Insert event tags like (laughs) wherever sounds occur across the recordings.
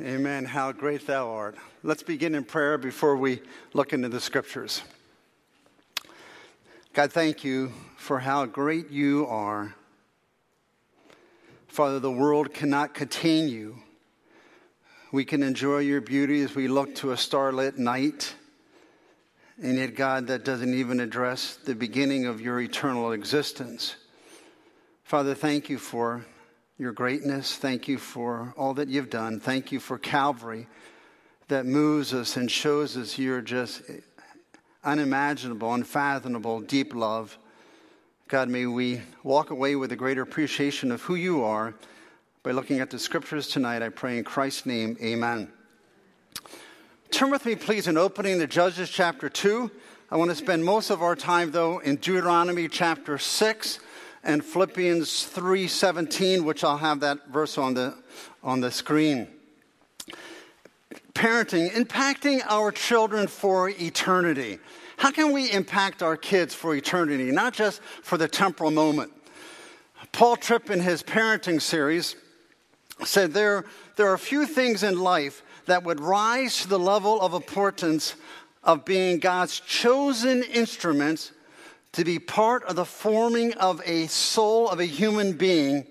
Amen. How great thou art. Let's begin in prayer before we look into the scriptures. God, thank you for how great you are. Father, the world cannot contain you. We can enjoy your beauty as we look to a starlit night. And yet, God, that doesn't even address the beginning of your eternal existence. Father, thank you for your greatness. Thank you for all that you've done. Thank you for Calvary that moves us and shows us your just unimaginable, unfathomable, deep love. God, may we walk away with a greater appreciation of who you are by looking at the scriptures tonight. I pray in Christ's name, amen. Turn with me, please, in opening the Judges chapter 2. I want to spend most of our time, though, in Deuteronomy chapter 6 and Philippians 3:17, which I'll have that verse on the on the screen. Parenting, impacting our children for eternity. How can we impact our kids for eternity, not just for the temporal moment? Paul Tripp, in his parenting series, said there, there are a few things in life that would rise to the level of importance of being God's chosen instruments to be part of the forming of a soul of a human being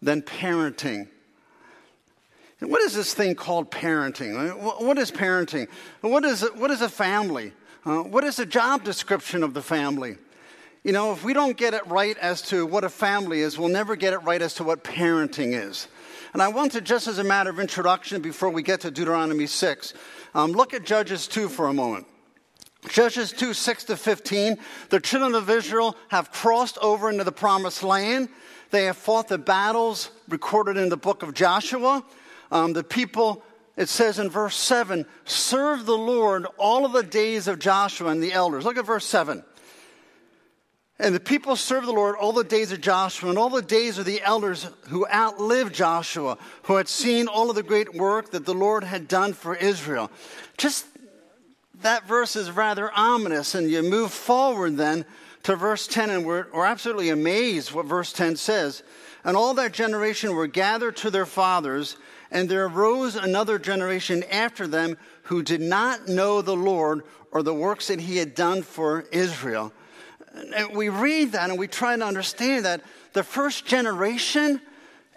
than parenting. And what is this thing called parenting? What is parenting? What is, what is a family? Uh, what is the job description of the family? You know, if we don't get it right as to what a family is, we'll never get it right as to what parenting is. And I want to, just as a matter of introduction, before we get to Deuteronomy 6, um, look at Judges 2 for a moment. Judges 2 6 to 15, the children of Israel have crossed over into the promised land. They have fought the battles recorded in the book of Joshua. Um, the people, it says in verse 7, serve the Lord all of the days of Joshua and the elders. Look at verse 7. And the people served the Lord all the days of Joshua and all the days of the elders who outlived Joshua, who had seen all of the great work that the Lord had done for Israel. Just that verse is rather ominous. And you move forward then to verse 10, and we're, we're absolutely amazed what verse 10 says. And all that generation were gathered to their fathers, and there arose another generation after them who did not know the Lord or the works that he had done for Israel. And we read that and we try to understand that the first generation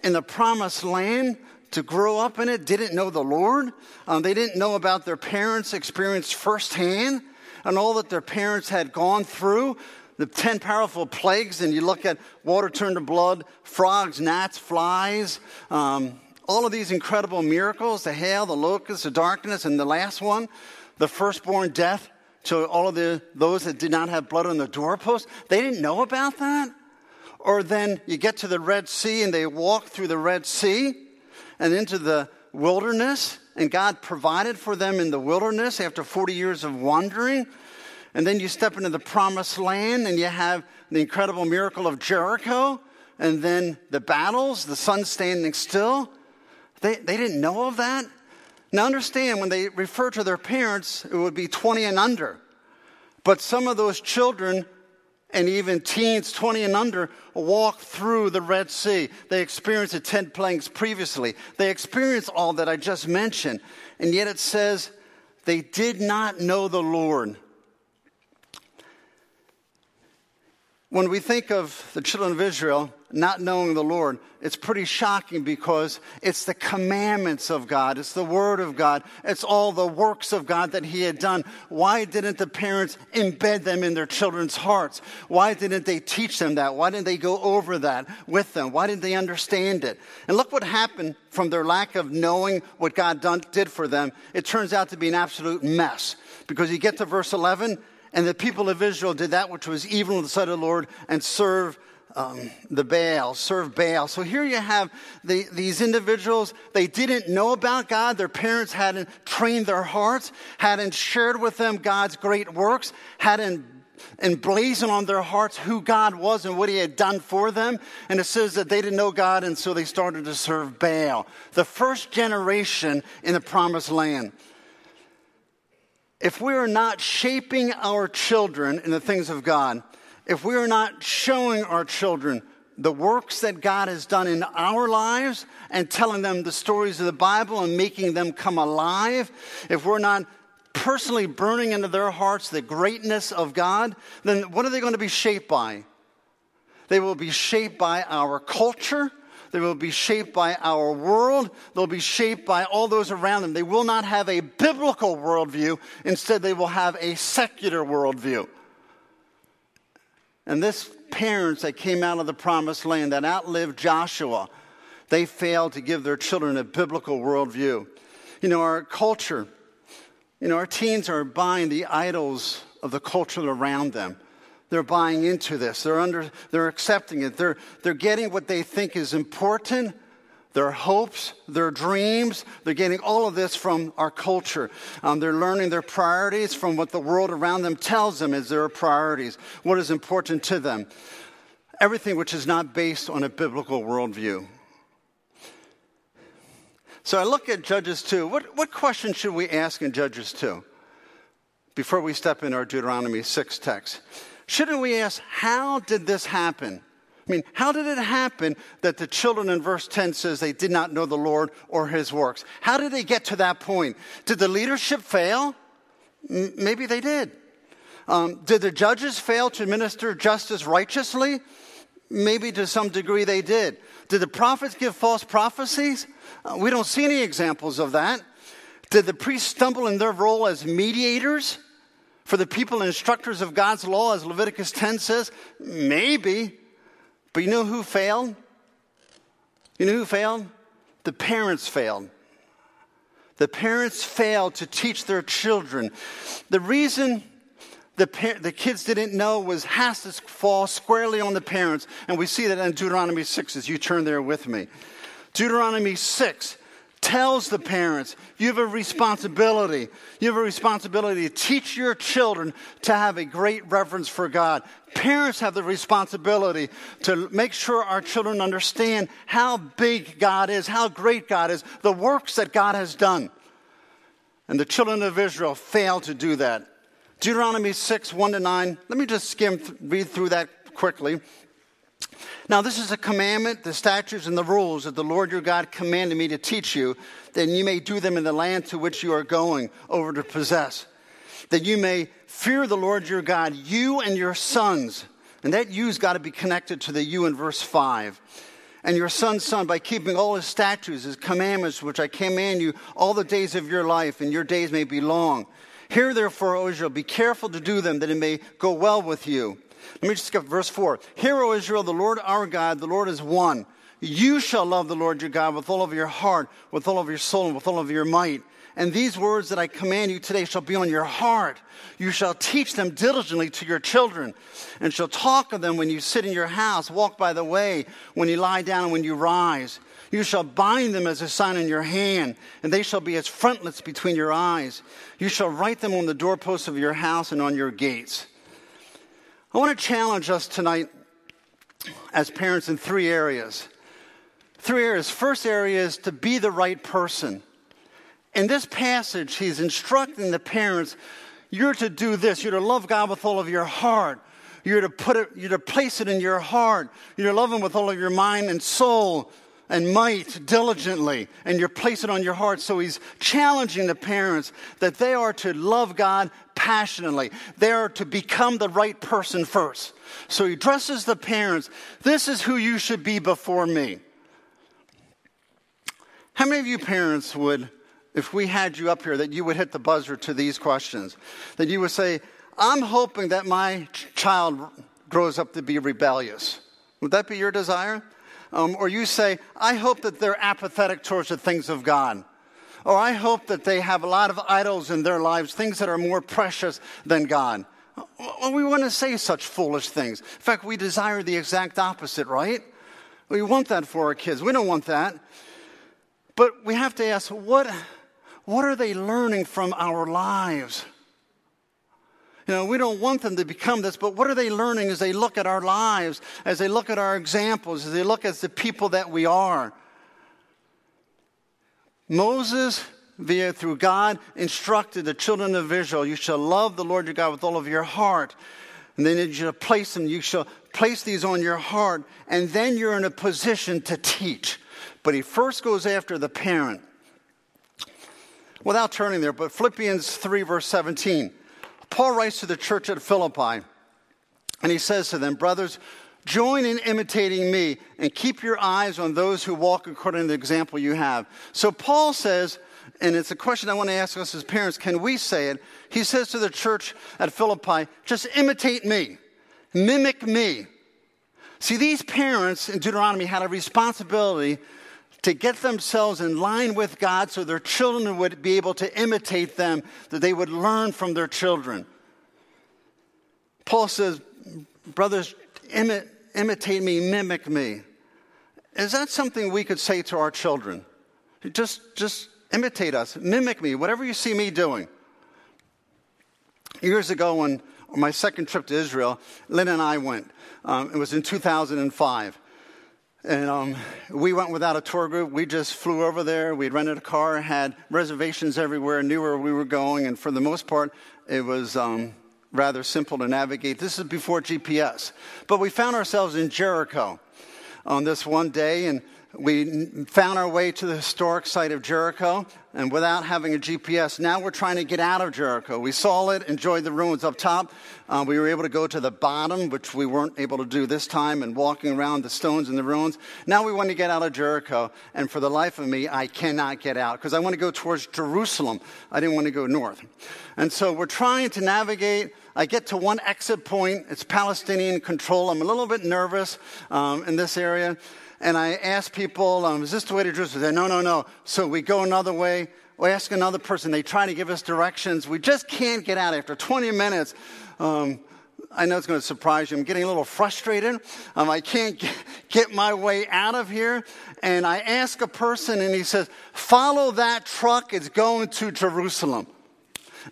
in the promised land to grow up in it didn't know the Lord. Um, they didn't know about their parents' experience firsthand and all that their parents had gone through. The 10 powerful plagues, and you look at water turned to blood, frogs, gnats, flies, um, all of these incredible miracles the hail, the locusts, the darkness, and the last one, the firstborn death to all of the, those that did not have blood on the doorpost. They didn't know about that. Or then you get to the Red Sea and they walk through the Red Sea and into the wilderness, and God provided for them in the wilderness after 40 years of wandering. And then you step into the promised land and you have the incredible miracle of Jericho, and then the battles, the sun standing still. They, they didn't know of that. Now, understand when they refer to their parents, it would be 20 and under. But some of those children and even teens 20 and under walk through the Red Sea. They experienced the 10 plagues previously. They experienced all that I just mentioned. And yet it says they did not know the Lord. When we think of the children of Israel, not knowing the Lord, it's pretty shocking because it's the commandments of God, it's the Word of God, it's all the works of God that He had done. Why didn't the parents embed them in their children's hearts? Why didn't they teach them that? Why didn't they go over that with them? Why didn't they understand it? And look what happened from their lack of knowing what God done, did for them. It turns out to be an absolute mess because you get to verse 11, and the people of Israel did that which was evil in the sight of the Lord and served um, the Baal, serve Baal. So here you have the, these individuals. They didn't know about God. Their parents hadn't trained their hearts, hadn't shared with them God's great works, hadn't emblazoned on their hearts who God was and what He had done for them. And it says that they didn't know God, and so they started to serve Baal. The first generation in the promised land. If we are not shaping our children in the things of God, if we are not showing our children the works that God has done in our lives and telling them the stories of the Bible and making them come alive, if we're not personally burning into their hearts the greatness of God, then what are they going to be shaped by? They will be shaped by our culture. They will be shaped by our world. They'll be shaped by all those around them. They will not have a biblical worldview. Instead, they will have a secular worldview. And this parents that came out of the promised land that outlived Joshua, they failed to give their children a biblical worldview. You know, our culture, you know, our teens are buying the idols of the culture around them. They're buying into this. They're under they're accepting it. They're they're getting what they think is important, their hopes, their dreams. They're getting all of this from our culture. Um, they're learning their priorities from what the world around them tells them is their priorities, what is important to them. Everything which is not based on a biblical worldview. So I look at Judges 2. What, what question should we ask in Judges 2 before we step in our Deuteronomy 6 text? Shouldn't we ask, how did this happen? I mean, how did it happen that the children in verse 10 says they did not know the Lord or his works? How did they get to that point? Did the leadership fail? M- maybe they did. Um, did the judges fail to administer justice righteously? Maybe to some degree they did. Did the prophets give false prophecies? Uh, we don't see any examples of that. Did the priests stumble in their role as mediators for the people and instructors of God's law, as Leviticus 10 says? Maybe. But you know who failed? You know who failed? The parents failed. The parents failed to teach their children. The reason the, the kids didn't know was has to fall squarely on the parents. And we see that in Deuteronomy 6 as you turn there with me. Deuteronomy 6 tells the parents you have a responsibility. You have a responsibility to teach your children to have a great reverence for God. Parents have the responsibility to make sure our children understand how big God is, how great God is, the works that God has done. And the children of Israel failed to do that. Deuteronomy 6, 1 to 9. Let me just skim, read through that quickly. Now, this is a commandment, the statutes, and the rules that the Lord your God commanded me to teach you, that you may do them in the land to which you are going over to possess, that you may fear the Lord your God, you and your sons. And that you's got to be connected to the you in verse 5. And your son's son, by keeping all his statutes, his commandments, which I command you all the days of your life, and your days may be long. Hear therefore, O Israel, be careful to do them, that it may go well with you. Let me just skip verse 4. Hear, O Israel, the Lord our God, the Lord is one. You shall love the Lord your God with all of your heart, with all of your soul, and with all of your might. And these words that I command you today shall be on your heart. You shall teach them diligently to your children, and shall talk of them when you sit in your house, walk by the way, when you lie down, and when you rise. You shall bind them as a sign in your hand, and they shall be as frontlets between your eyes. You shall write them on the doorposts of your house and on your gates. I want to challenge us tonight as parents in three areas. Three areas. First area is to be the right person. In this passage, he's instructing the parents you're to do this. You're to love God with all of your heart. You're to put it, you're to place it in your heart. You're to love Him with all of your mind and soul and might diligently, and you're place it on your heart. So he's challenging the parents that they are to love God passionately. They are to become the right person first. So he addresses the parents. This is who you should be before me. How many of you parents would, if we had you up here, that you would hit the buzzer to these questions? That you would say, I'm hoping that my child grows up to be rebellious. Would that be your desire? Um, or you say, I hope that they're apathetic towards the things of God. Or I hope that they have a lot of idols in their lives, things that are more precious than God. Well, we want to say such foolish things. In fact, we desire the exact opposite, right? We want that for our kids. We don't want that. But we have to ask what, what are they learning from our lives? You know, we don't want them to become this, but what are they learning as they look at our lives, as they look at our examples, as they look at the people that we are? Moses, via through God, instructed the children of Israel, you shall love the Lord your God with all of your heart. And then you shall place them, you shall place these on your heart, and then you're in a position to teach. But he first goes after the parent. Without turning there, but Philippians 3, verse 17, Paul writes to the church at Philippi, and he says to them, Brothers, join in imitating me and keep your eyes on those who walk according to the example you have. So Paul says, and it's a question I want to ask us as parents can we say it? He says to the church at Philippi, just imitate me, mimic me. See, these parents in Deuteronomy had a responsibility to get themselves in line with God so their children would be able to imitate them, that they would learn from their children. Paul says, Brothers, imi- imitate me, mimic me. Is that something we could say to our children? Just, just imitate us, mimic me, whatever you see me doing. Years ago, when my second trip to Israel, Lynn and I went. Um, it was in 2005. And um, we went without a tour group. We just flew over there. We'd rented a car, had reservations everywhere, knew where we were going, and for the most part, it was um, rather simple to navigate. This is before GPS. But we found ourselves in Jericho on this one day, and we found our way to the historic site of Jericho, and without having a GPS, now we're trying to get out of Jericho. We saw it, enjoyed the ruins up top. Uh, we were able to go to the bottom, which we weren't able to do this time, and walking around the stones and the ruins. Now we want to get out of Jericho, and for the life of me, I cannot get out because I want to go towards Jerusalem. I didn't want to go north. And so we're trying to navigate. I get to one exit point. It's Palestinian control. I'm a little bit nervous um, in this area and I ask people, um, is this the way to Jerusalem? They no, no, no. So we go another way. We ask another person. They try to give us directions. We just can't get out. After 20 minutes, um, I know it's going to surprise you. I'm getting a little frustrated. Um, I can't get my way out of here. And I ask a person, and he says, Follow that truck. It's going to Jerusalem.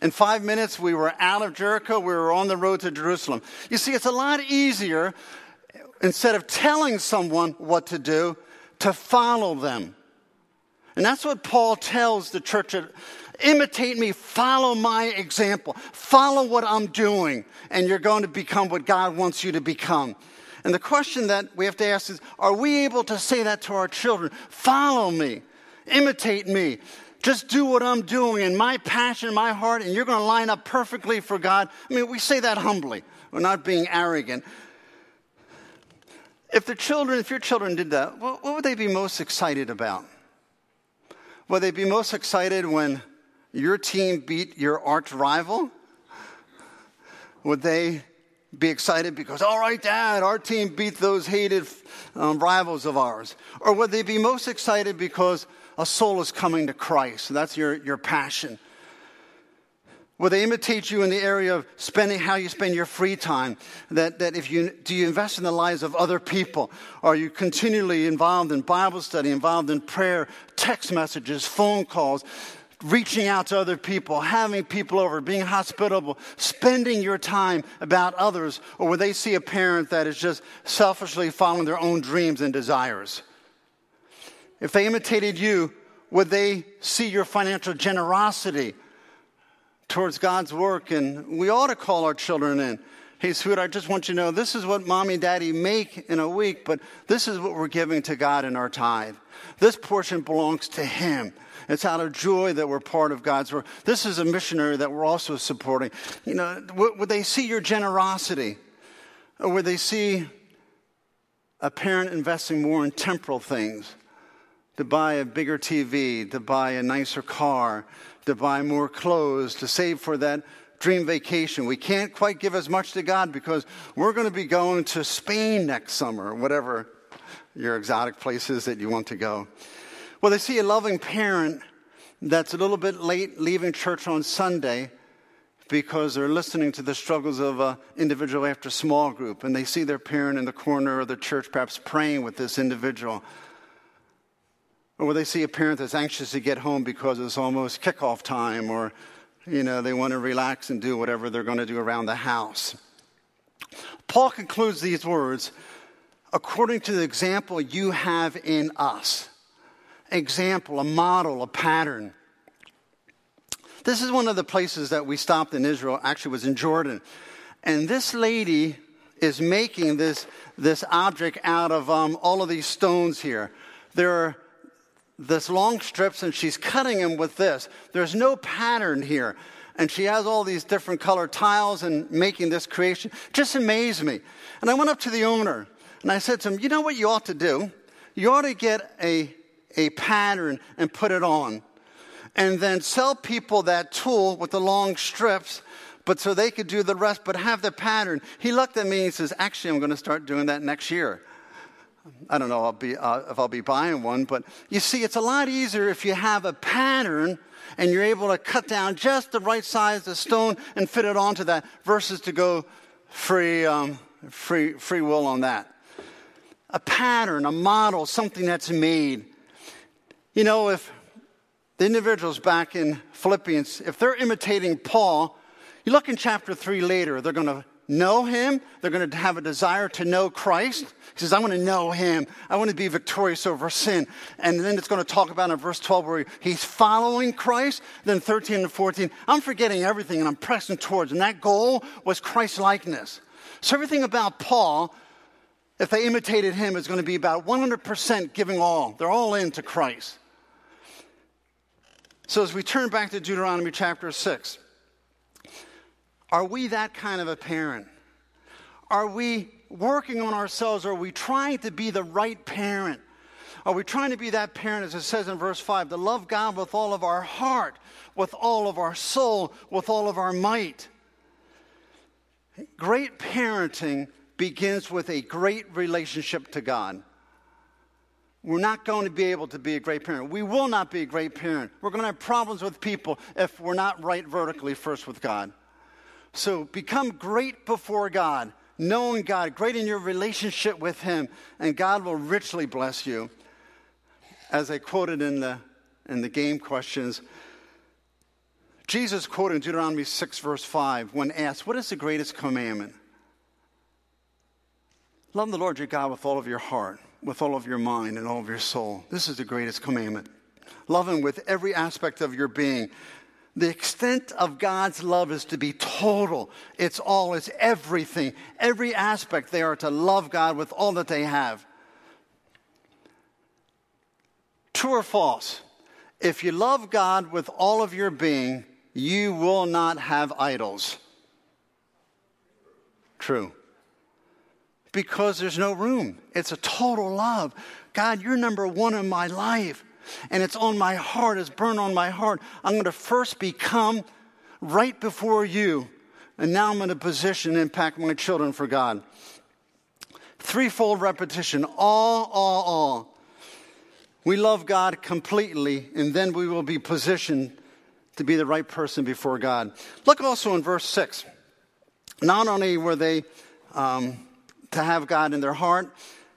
In five minutes, we were out of Jericho. We were on the road to Jerusalem. You see, it's a lot easier instead of telling someone what to do, to follow them. And that's what Paul tells the church imitate me, follow my example, follow what I'm doing, and you're going to become what God wants you to become. And the question that we have to ask is are we able to say that to our children? Follow me, imitate me. Just do what I'm doing and my passion, my heart, and you're going to line up perfectly for God. I mean, we say that humbly. We're not being arrogant. If the children, if your children did that, what, would they be most excited about? Would they be most excited when your team beat your arch rival? Would they be excited because, all right, Dad, our team beat those hated um, rivals of ours? Or would they be most excited because a soul is coming to Christ? That's your, your passion. Will they imitate you in the area of spending how you spend your free time? That, that if you do you invest in the lives of other people? Are you continually involved in Bible study, involved in prayer, text messages, phone calls, reaching out to other people, having people over, being hospitable, spending your time about others? Or will they see a parent that is just selfishly following their own dreams and desires? If they imitated you, would they see your financial generosity? towards God's work, and we ought to call our children in. Hey, sweetheart, I just want you to know this is what mommy and daddy make in a week, but this is what we're giving to God in our tithe. This portion belongs to Him. It's out of joy that we're part of God's work. This is a missionary that we're also supporting. You know, would they see your generosity? Or would they see a parent investing more in temporal things? To buy a bigger TV, to buy a nicer car, to buy more clothes, to save for that dream vacation. We can't quite give as much to God because we're going to be going to Spain next summer, whatever your exotic places that you want to go. Well, they see a loving parent that's a little bit late leaving church on Sunday because they're listening to the struggles of an individual after small group, and they see their parent in the corner of the church perhaps praying with this individual. Or will they see a parent that's anxious to get home because it's almost kickoff time or, you know, they want to relax and do whatever they're going to do around the house? Paul concludes these words according to the example you have in us. Example, a model, a pattern. This is one of the places that we stopped in Israel, actually, was in Jordan. And this lady is making this, this object out of um, all of these stones here. There are this long strips, and she's cutting them with this. There's no pattern here. And she has all these different colored tiles and making this creation. Just amazed me. And I went up to the owner and I said to him, You know what you ought to do? You ought to get a, a pattern and put it on. And then sell people that tool with the long strips but so they could do the rest, but have the pattern. He looked at me and says, Actually, I'm going to start doing that next year. I don't know I'll be, uh, if I'll be buying one, but you see, it's a lot easier if you have a pattern and you're able to cut down just the right size of stone and fit it onto that versus to go free, um, free, free will on that. A pattern, a model, something that's made. You know, if the individuals back in Philippians, if they're imitating Paul, you look in chapter 3 later, they're going to know him. They're going to have a desire to know Christ. He says, I want to know him. I want to be victorious over sin. And then it's going to talk about in verse 12 where he's following Christ. Then 13 and 14, I'm forgetting everything and I'm pressing towards. And that goal was Christ likeness. So everything about Paul, if they imitated him, is going to be about 100% giving all. They're all into Christ. So as we turn back to Deuteronomy chapter 6, are we that kind of a parent? Are we working on ourselves? Are we trying to be the right parent? Are we trying to be that parent, as it says in verse 5, to love God with all of our heart, with all of our soul, with all of our might? Great parenting begins with a great relationship to God. We're not going to be able to be a great parent. We will not be a great parent. We're going to have problems with people if we're not right vertically first with God. So become great before God, knowing God, great in your relationship with Him, and God will richly bless you. As I quoted in the, in the game questions, Jesus quoted in Deuteronomy 6, verse 5, when asked, What is the greatest commandment? Love the Lord your God with all of your heart, with all of your mind, and all of your soul. This is the greatest commandment. Love Him with every aspect of your being the extent of God's love is to be total. It's all, it's everything. Every aspect they are to love God with all that they have. True or false? If you love God with all of your being, you will not have idols. True. Because there's no room. It's a total love. God, you're number one in my life and it's on my heart, it's burned on my heart. I'm going to first become right before you, and now I'm in a position to impact my children for God. Threefold repetition all, all, all. We love God completely, and then we will be positioned to be the right person before God. Look also in verse 6. Not only were they um, to have God in their heart,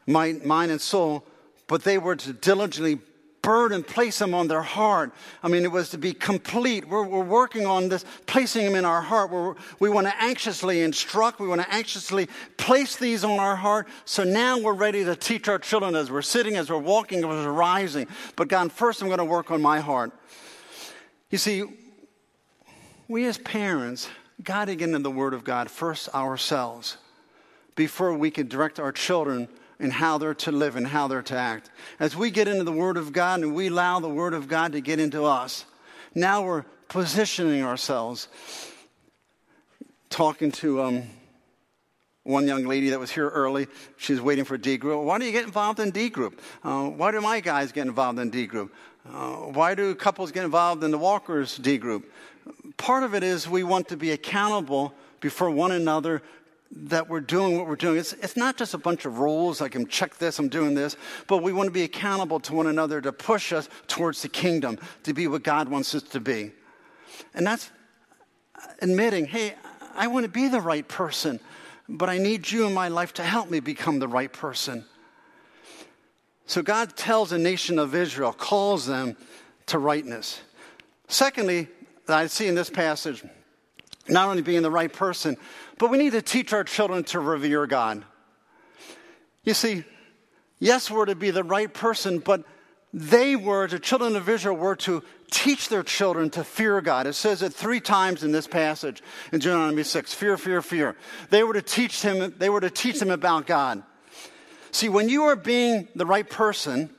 mind, mind, and soul, but they were to diligently burden, place them on their heart. I mean, it was to be complete. We're, we're working on this, placing them in our heart. We're, we want to anxiously instruct. We want to anxiously place these on our heart. So now we're ready to teach our children as we're sitting, as we're walking, as we're rising. But God, first I'm going to work on my heart. You see, we as parents got to get into the Word of God first ourselves before we can direct our children and how they're to live and how they're to act. As we get into the Word of God and we allow the Word of God to get into us, now we're positioning ourselves. Talking to um, one young lady that was here early, she's waiting for D group. Why do you get involved in D group? Uh, why do my guys get involved in D group? Uh, why do couples get involved in the walkers D group? Part of it is we want to be accountable before one another that we're doing what we're doing. It's, it's not just a bunch of rules, I can check this, I'm doing this, but we want to be accountable to one another to push us towards the kingdom, to be what God wants us to be. And that's uh, admitting, hey, I want to be the right person, but I need you in my life to help me become the right person. So God tells the nation of Israel, calls them to rightness. Secondly, that I see in this passage, not only being the right person, but we need to teach our children to revere God. You see, yes, we're to be the right person, but they were, the children of Israel were to teach their children to fear God. It says it three times in this passage in Deuteronomy 6 fear, fear, fear. They were to teach him, they were to teach them about God. See, when you are being the right person,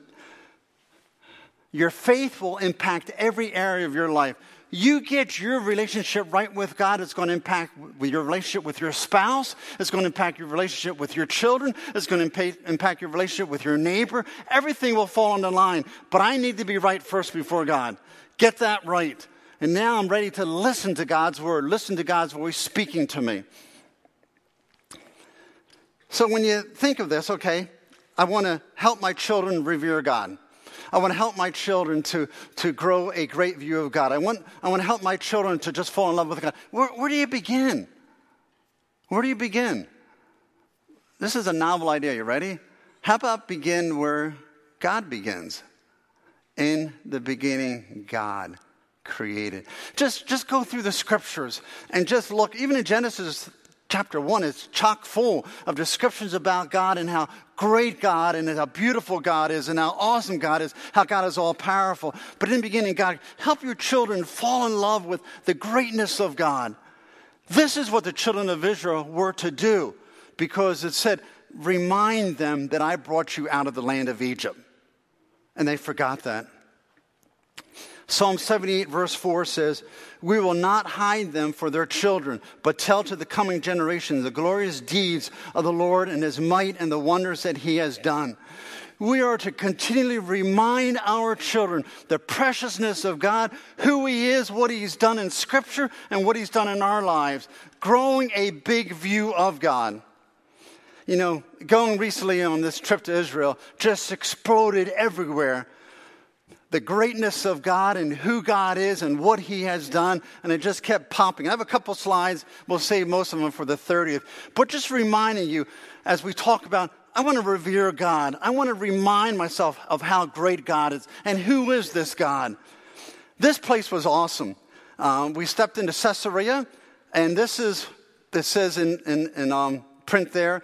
your faith will impact every area of your life. You get your relationship right with God, it's going to impact your relationship with your spouse, it's going to impact your relationship with your children, it's going to impact your relationship with your neighbor. Everything will fall on the line. But I need to be right first before God. Get that right. And now I'm ready to listen to God's word, listen to God's voice speaking to me. So when you think of this, okay, I want to help my children revere God. I want to help my children to, to grow a great view of God. I want, I want to help my children to just fall in love with God. Where, where do you begin? Where do you begin? This is a novel idea. You ready? How about begin where God begins? In the beginning, God created. Just, just go through the scriptures and just look, even in Genesis chapter 1 is chock full of descriptions about God and how great God and how beautiful God is and how awesome God is, how God is all powerful. But in the beginning, God, help your children fall in love with the greatness of God. This is what the children of Israel were to do because it said, Remind them that I brought you out of the land of Egypt. And they forgot that. Psalm 78, verse 4 says, We will not hide them for their children, but tell to the coming generation the glorious deeds of the Lord and his might and the wonders that he has done. We are to continually remind our children the preciousness of God, who He is, what He's done in Scripture, and what He's done in our lives, growing a big view of God. You know, going recently on this trip to Israel just exploded everywhere the greatness of God and who God is and what He has done, and it just kept popping. I have a couple slides. We'll save most of them for the 30th. But just reminding you, as we talk about, I want to revere God. I want to remind myself of how great God is and who is this God. This place was awesome. Um, we stepped into Caesarea, and this is, this says in, in, in um, print there,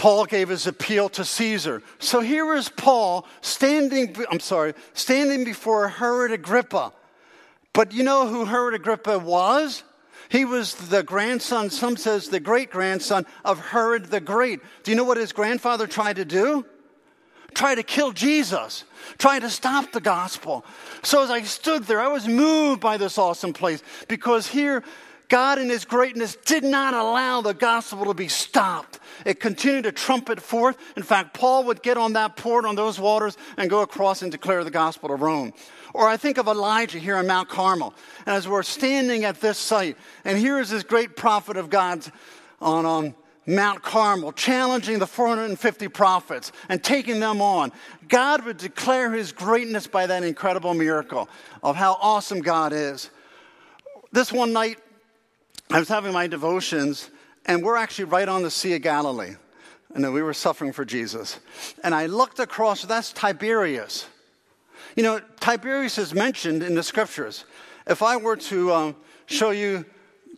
Paul gave his appeal to Caesar. So here is Paul standing, I'm sorry, standing before Herod Agrippa. But you know who Herod Agrippa was? He was the grandson, some says the great grandson of Herod the Great. Do you know what his grandfather tried to do? Try to kill Jesus, trying to stop the gospel. So as I stood there, I was moved by this awesome place because here God, in His greatness, did not allow the gospel to be stopped. It continued to trumpet forth. In fact, Paul would get on that port on those waters and go across and declare the gospel to Rome. Or I think of Elijah here on Mount Carmel. And as we're standing at this site, and here is this great prophet of God on um, Mount Carmel, challenging the 450 prophets and taking them on. God would declare his greatness by that incredible miracle of how awesome God is. This one night, I was having my devotions, and we're actually right on the Sea of Galilee. And then we were suffering for Jesus. And I looked across, that's Tiberias. You know, Tiberias is mentioned in the scriptures. If I were to um, show you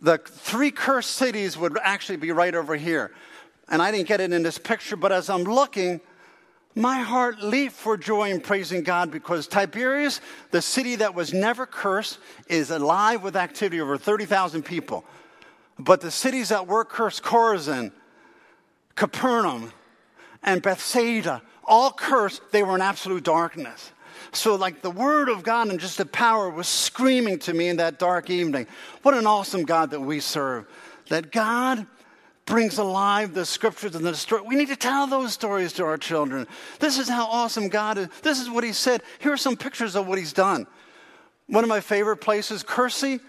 the three cursed cities would actually be right over here. And I didn't get it in this picture, but as I'm looking, my heart leaped for joy in praising God because Tiberias, the city that was never cursed, is alive with activity over 30,000 people. But the cities that were cursed, Chorazin, Capernaum, and Bethsaida, all cursed, they were in absolute darkness. So, like the word of God and just the power was screaming to me in that dark evening. What an awesome God that we serve. That God brings alive the scriptures and the story. We need to tell those stories to our children. This is how awesome God is. This is what He said. Here are some pictures of what He's done. One of my favorite places, Kursi,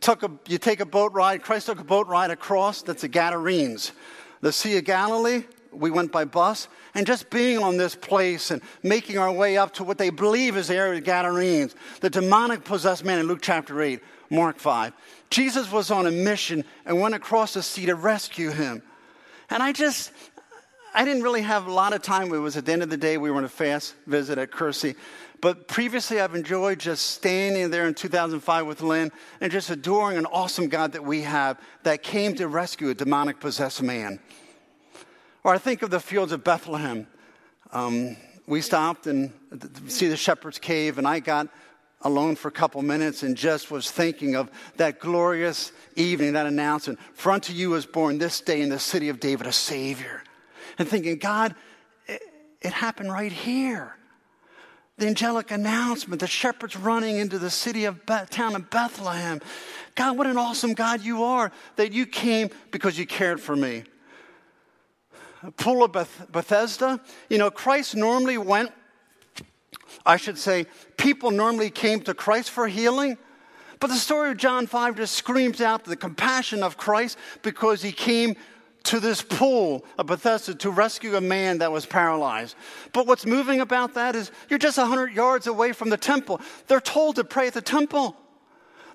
took a, you take a boat ride, Christ took a boat ride across, that's the Gadarenes. The Sea of Galilee, we went by bus, and just being on this place and making our way up to what they believe is the area of Gadarenes, the demonic possessed man in Luke chapter 8, Mark 5. Jesus was on a mission and went across the sea to rescue him. And I just, I didn't really have a lot of time. It was at the end of the day, we were on a fast visit at Kursi. But previously, I've enjoyed just standing there in 2005 with Lynn and just adoring an awesome God that we have that came to rescue a demonic possessed man. Or I think of the fields of Bethlehem. Um, we stopped and see the shepherd's cave, and I got alone for a couple minutes and just was thinking of that glorious evening, that announcement. For unto you was born this day in the city of David a Savior. And thinking, God, it, it happened right here. The angelic announcement, the shepherds running into the city of Beth, town of Bethlehem. God, what an awesome God you are that you came because you cared for me. Pool of Beth- Bethesda, you know, Christ normally went I should say, people normally came to Christ for healing. But the story of John 5 just screams out the compassion of Christ because he came to this pool of Bethesda to rescue a man that was paralyzed. But what's moving about that is you're just 100 yards away from the temple. They're told to pray at the temple.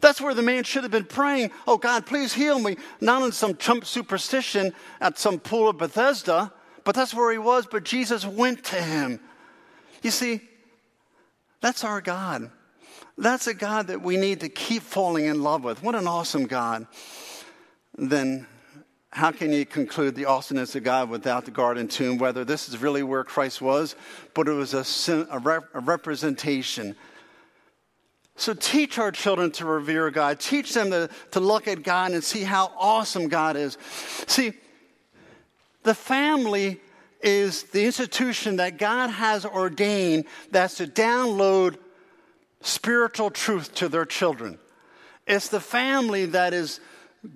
That's where the man should have been praying, Oh God, please heal me. Not in some chump superstition at some pool of Bethesda, but that's where he was. But Jesus went to him. You see, that's our God. That's a God that we need to keep falling in love with. What an awesome God. Then, how can you conclude the awesomeness of God without the garden tomb? Whether this is really where Christ was, but it was a, a, rep, a representation. So, teach our children to revere God. Teach them to, to look at God and see how awesome God is. See, the family is the institution that God has ordained that's to download spiritual truth to their children. It's the family that is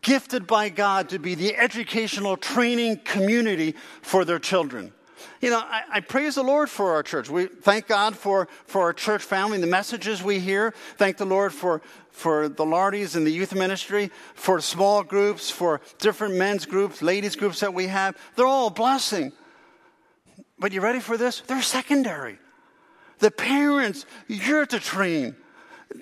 gifted by God to be the educational training community for their children. You know, I, I, praise the Lord for our church. We thank God for, for our church family, the messages we hear. Thank the Lord for, for the Lardies and the youth ministry, for small groups, for different men's groups, ladies' groups that we have. They're all a blessing. But you ready for this? They're secondary. The parents, you're to train.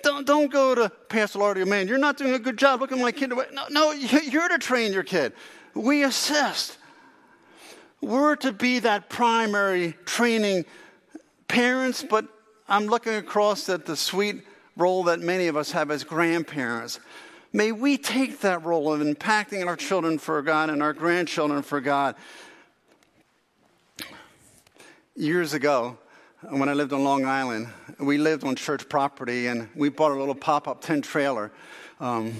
Don't, don't go to Pastor Lardy, man, you're not doing a good job. Look at my kid. No, no, you're to train your kid. We assist. We're to be that primary training parents, but I'm looking across at the sweet role that many of us have as grandparents. May we take that role of impacting our children for God and our grandchildren for God years ago, when I lived on Long Island, we lived on church property and we bought a little pop up tent trailer. Um,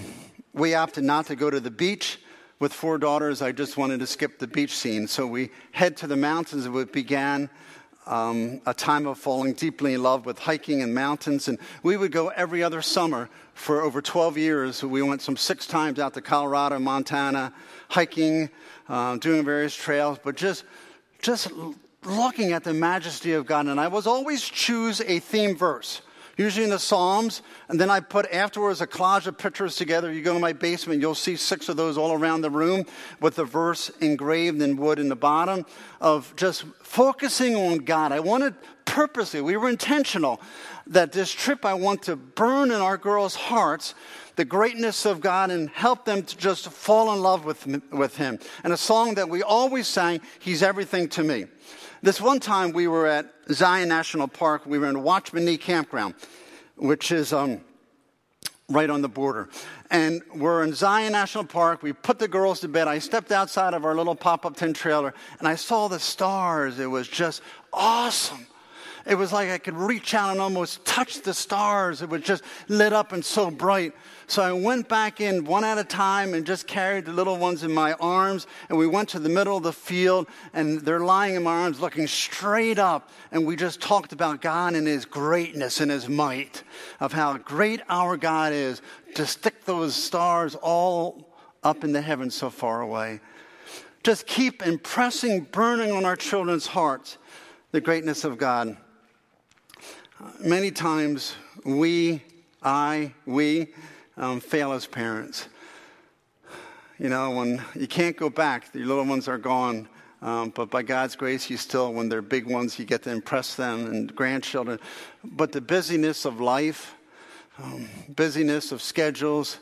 we opted not to go to the beach. With four daughters, I just wanted to skip the beach scene. So we head to the mountains and it began um, a time of falling deeply in love with hiking and mountains. And we would go every other summer for over 12 years. We went some six times out to Colorado, Montana, hiking, uh, doing various trails, but just, just looking at the majesty of God, and I was always choose a theme verse, usually in the Psalms, and then I put afterwards a collage of pictures together. You go to my basement, you'll see six of those all around the room with the verse engraved in wood in the bottom of just focusing on God. I wanted purposely, we were intentional that this trip I want to burn in our girls' hearts the greatness of God and help them to just fall in love with, with Him. And a song that we always sang, He's Everything to Me. This one time we were at Zion National Park. We were in Watchman Nee Campground, which is um, right on the border. And we're in Zion National Park. We put the girls to bed. I stepped outside of our little pop up tent trailer and I saw the stars. It was just awesome. It was like I could reach out and almost touch the stars. It was just lit up and so bright. So I went back in one at a time and just carried the little ones in my arms. And we went to the middle of the field and they're lying in my arms looking straight up. And we just talked about God and His greatness and His might, of how great our God is to stick those stars all up in the heavens so far away. Just keep impressing, burning on our children's hearts the greatness of God. Many times we, I, we, um, fail as parents. You know, when you can't go back, your little ones are gone. Um, but by God's grace, you still, when they're big ones, you get to impress them and grandchildren. But the busyness of life, um, busyness of schedules,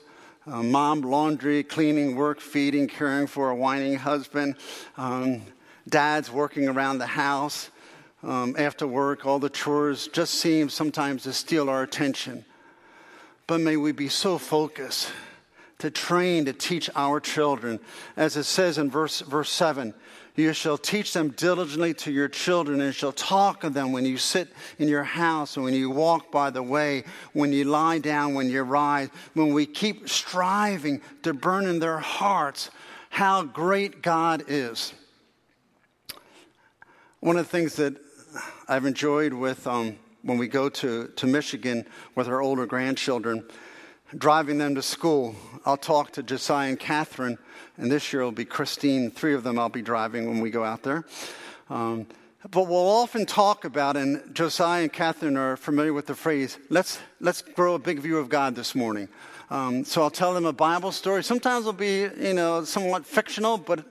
uh, mom, laundry, cleaning, work, feeding, caring for a whining husband, um, dad's working around the house um, after work, all the chores just seem sometimes to steal our attention. But may we be so focused to train, to teach our children. As it says in verse, verse 7, you shall teach them diligently to your children, and shall talk of them when you sit in your house, and when you walk by the way, when you lie down, when you rise, when we keep striving to burn in their hearts how great God is. One of the things that I've enjoyed with um, when we go to, to Michigan with our older grandchildren, driving them to school, I'll talk to Josiah and Catherine, and this year it'll be Christine. Three of them I'll be driving when we go out there. Um, but we'll often talk about, and Josiah and Catherine are familiar with the phrase, let's, let's grow a big view of God this morning. Um, so I'll tell them a Bible story. Sometimes it'll be, you know, somewhat fictional, but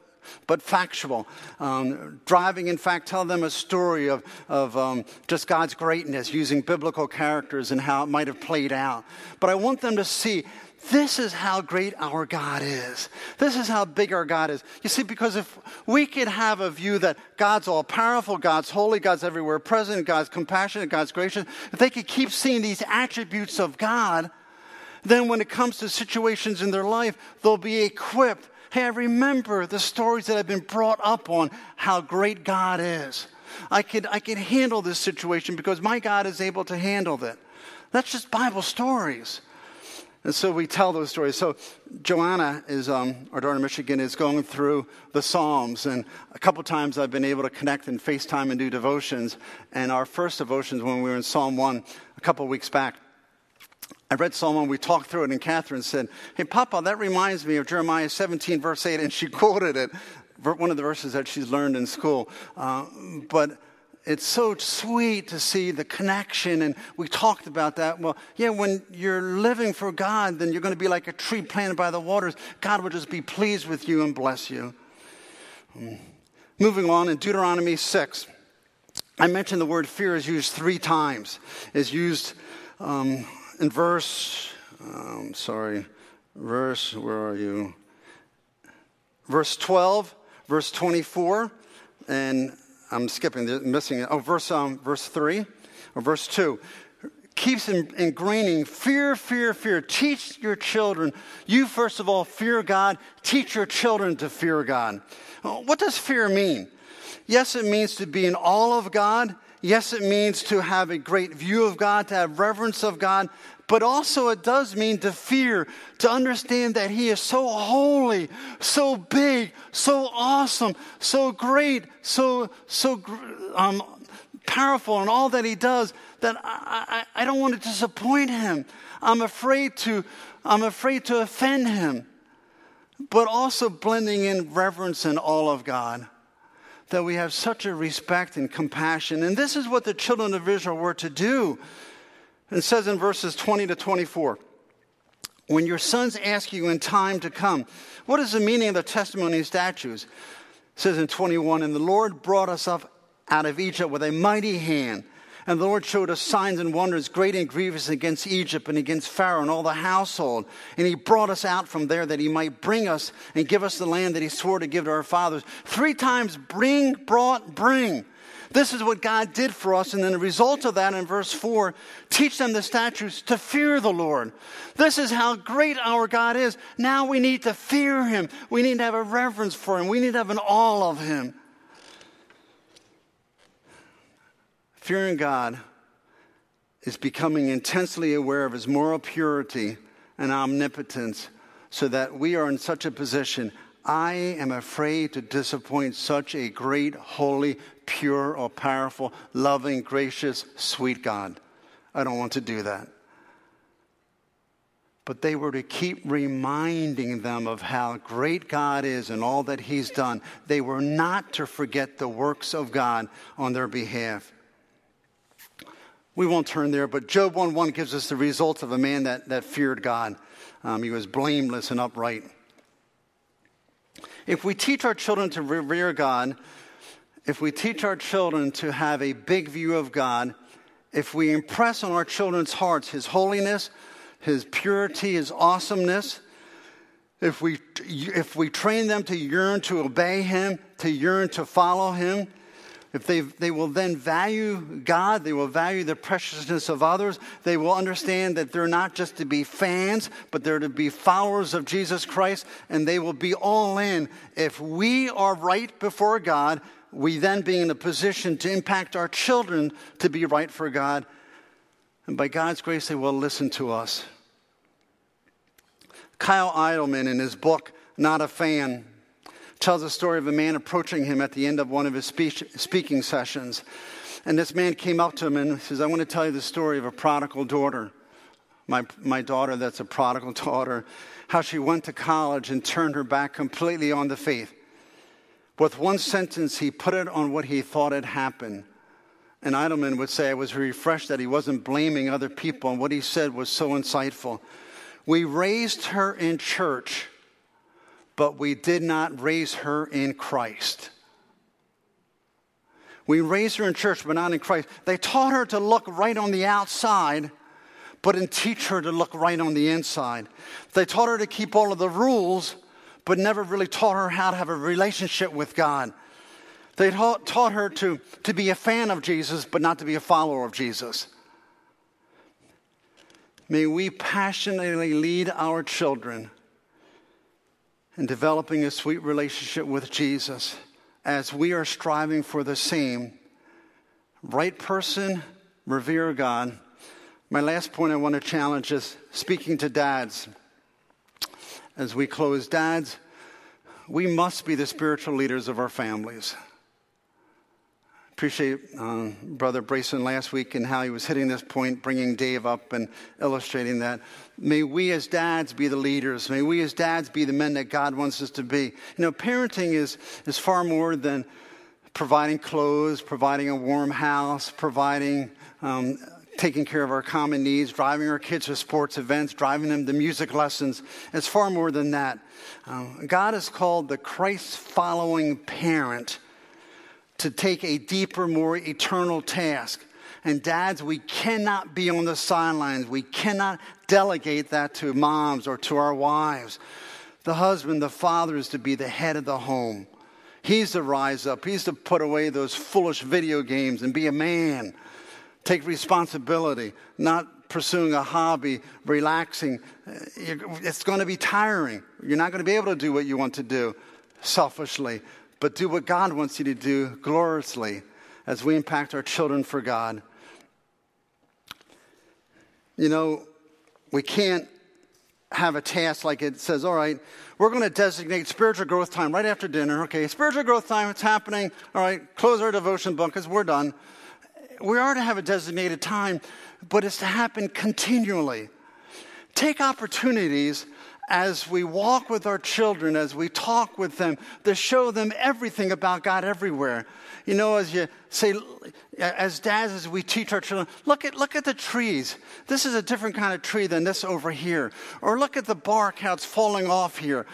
but factual. Um, driving, in fact, tell them a story of, of um, just God's greatness using biblical characters and how it might have played out. But I want them to see this is how great our God is. This is how big our God is. You see, because if we could have a view that God's all powerful, God's holy, God's everywhere present, God's compassionate, God's gracious, if they could keep seeing these attributes of God, then when it comes to situations in their life, they'll be equipped Hey, I remember the stories that I've been brought up on how great God is. I can, I can handle this situation because my God is able to handle it. That's just Bible stories. And so we tell those stories. So Joanna is, um, our daughter in Michigan, is going through the Psalms. And a couple times I've been able to connect and FaceTime and do devotions. And our first devotions when we were in Psalm 1 a couple weeks back, I read Psalm 1, we talked through it, and Catherine said, Hey, Papa, that reminds me of Jeremiah 17, verse 8, and she (laughs) quoted it, one of the verses that she's learned in school. Uh, but it's so sweet to see the connection, and we talked about that. Well, yeah, when you're living for God, then you're going to be like a tree planted by the waters. God will just be pleased with you and bless you. Moving on, in Deuteronomy 6, I mentioned the word fear is used three times. Is used um, in verse, um, sorry, verse, where are you? Verse 12, verse 24, and I'm skipping, missing it. Oh, verse, um, verse 3 or verse 2 keeps ingraining fear, fear, fear. Teach your children. You, first of all, fear God. Teach your children to fear God. What does fear mean? Yes, it means to be in awe of God. Yes, it means to have a great view of God, to have reverence of God, but also it does mean to fear, to understand that He is so holy, so big, so awesome, so great, so, so um, powerful in all that He does that I, I, I don't want to disappoint Him. I'm afraid to, I'm afraid to offend Him. But also blending in reverence and all of God that we have such a respect and compassion. And this is what the children of Israel were to do. It says in verses 20 to 24 When your sons ask you in time to come, what is the meaning of the testimony and statutes? It says in 21 And the Lord brought us up out of Egypt with a mighty hand. And the Lord showed us signs and wonders great and grievous against Egypt and against Pharaoh and all the household. And he brought us out from there that he might bring us and give us the land that he swore to give to our fathers. Three times bring, brought, bring. This is what God did for us. And then the result of that in verse 4 teach them the statutes to fear the Lord. This is how great our God is. Now we need to fear him. We need to have a reverence for him. We need to have an awe of him. Fearing God is becoming intensely aware of his moral purity and omnipotence so that we are in such a position. I am afraid to disappoint such a great, holy, pure, or powerful, loving, gracious, sweet God. I don't want to do that. But they were to keep reminding them of how great God is and all that He's done. They were not to forget the works of God on their behalf. We won't turn there, but Job 1 1 gives us the results of a man that, that feared God. Um, he was blameless and upright. If we teach our children to revere God, if we teach our children to have a big view of God, if we impress on our children's hearts His holiness, His purity, His awesomeness, if we, if we train them to yearn to obey Him, to yearn to follow Him, if they, they will then value God, they will value the preciousness of others, they will understand that they're not just to be fans, but they're to be followers of Jesus Christ, and they will be all in. If we are right before God, we then be in a position to impact our children to be right for God. And by God's grace, they will listen to us. Kyle Idleman, in his book, Not a Fan, tells a story of a man approaching him at the end of one of his speech, speaking sessions. And this man came up to him and says, I want to tell you the story of a prodigal daughter. My, my daughter, that's a prodigal (laughs) daughter, how she went to college and turned her back completely on the faith. With one sentence, he put it on what he thought had happened. And Idleman would say, I was refreshed that he wasn't blaming other people, and what he said was so insightful. We raised her in church but we did not raise her in Christ. We raised her in church, but not in Christ. They taught her to look right on the outside, but didn't teach her to look right on the inside. They taught her to keep all of the rules, but never really taught her how to have a relationship with God. They taught, taught her to, to be a fan of Jesus, but not to be a follower of Jesus. May we passionately lead our children and developing a sweet relationship with Jesus as we are striving for the same right person, revere God. My last point I want to challenge is speaking to dads. As we close, dads, we must be the spiritual leaders of our families. Appreciate um, Brother Brayson last week and how he was hitting this point, bringing Dave up and illustrating that. May we as dads be the leaders. May we as dads be the men that God wants us to be. You know, parenting is, is far more than providing clothes, providing a warm house, providing, um, taking care of our common needs, driving our kids to sports events, driving them to music lessons. It's far more than that. Um, God has called the Christ following parent to take a deeper, more eternal task. And dads, we cannot be on the sidelines. We cannot delegate that to moms or to our wives. The husband, the father, is to be the head of the home. He's to rise up. He's to put away those foolish video games and be a man. Take responsibility, not pursuing a hobby, relaxing. It's going to be tiring. You're not going to be able to do what you want to do selfishly but do what God wants you to do gloriously as we impact our children for God. You know, we can't have a task like it says, all right, we're going to designate spiritual growth time right after dinner. Okay, spiritual growth time, it's happening. All right, close our devotion book because we're done. We are to have a designated time, but it's to happen continually. Take opportunities as we walk with our children, as we talk with them, to show them everything about God everywhere. You know, as you say, as dads, as we teach our children, look at, look at the trees. This is a different kind of tree than this over here. Or look at the bark, how it's falling off here.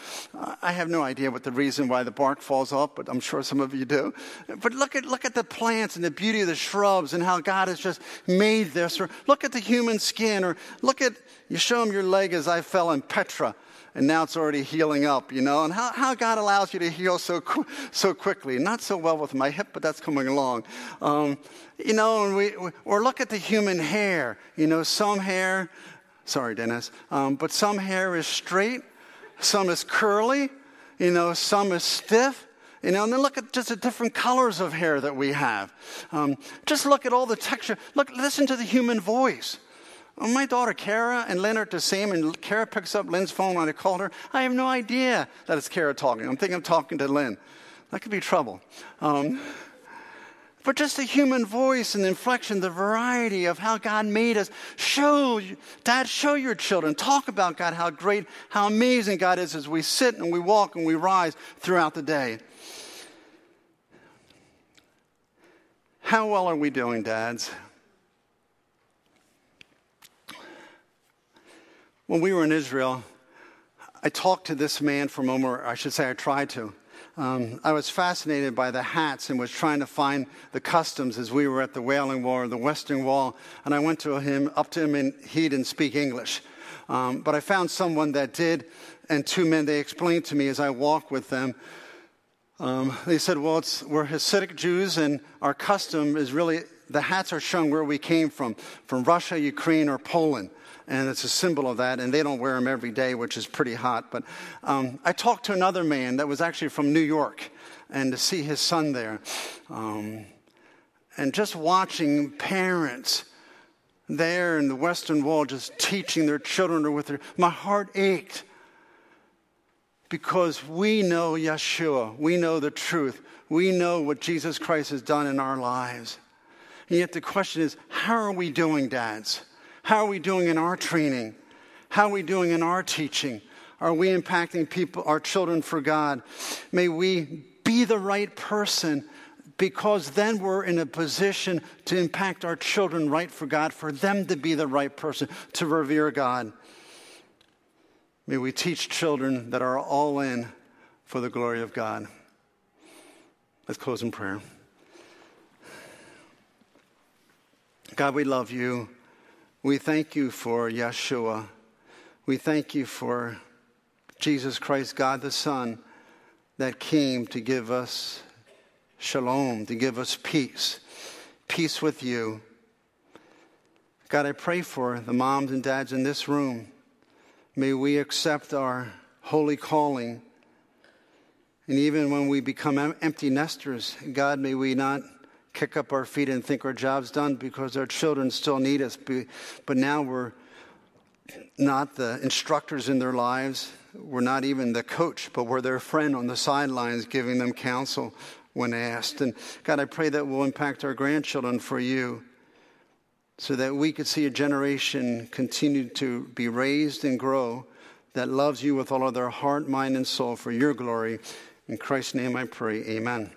I have no idea what the reason why the bark falls off, but I'm sure some of you do. But look at, look at the plants and the beauty of the shrubs and how God has just made this. Or look at the human skin. Or look at, you show them your leg as I fell in Petra and now it's already healing up, you know, and how, how God allows you to heal so, so quickly. Not so well with my hip, but that's coming along. Um, you know, and we, or look at the human hair. You know, some hair, sorry, Dennis, um, but some hair is straight, some is curly, you know, some is stiff. You know, and then look at just the different colors of hair that we have. Um, just look at all the texture. Look, listen to the human voice. My daughter Kara and Lynn are the same, and Kara picks up Lynn's phone when I call her. I have no idea that it's Kara talking. I'm thinking I'm talking to Lynn. That could be trouble. Um, but just the human voice and inflection, the variety of how God made us. Show, Dad, show your children. Talk about God, how great, how amazing God is as we sit and we walk and we rise throughout the day. How well are we doing, dads? When we were in Israel, I talked to this man moment, or I should say, I tried to. Um, I was fascinated by the hats and was trying to find the customs as we were at the Wailing Wall or the Western Wall. And I went to him, up to him, and he didn't speak English. Um, but I found someone that did, and two men, they explained to me as I walked with them Um, they said, well, we're Hasidic Jews, and our custom is really the hats are shown where we came from, from Russia, Ukraine, or Poland. And it's a symbol of that, and they don't wear them every day, which is pretty hot. But um, I talked to another man that was actually from New York, and to see his son there. Um, and just watching parents there in the Western Wall just teaching their children with their, my heart ached because we know Yeshua, we know the truth, we know what Jesus Christ has done in our lives. And yet the question is, how are we doing, dads? How are we doing in our training? How are we doing in our teaching? Are we impacting people, our children for God? May we be the right person because then we're in a position to impact our children right for God, for them to be the right person, to revere God. May we teach children that are all in for the glory of God. Let's close in prayer. God, we love you. We thank you for Yeshua. We thank you for Jesus Christ, God the Son, that came to give us shalom, to give us peace, peace with you. God, I pray for the moms and dads in this room. May we accept our holy calling. And even when we become empty nesters, God, may we not kick up our feet and think our job's done because our children still need us. But now we're not the instructors in their lives. We're not even the coach, but we're their friend on the sidelines giving them counsel when asked. And God, I pray that will impact our grandchildren for you so that we could see a generation continue to be raised and grow that loves you with all of their heart, mind, and soul for your glory. In Christ's name I pray, amen.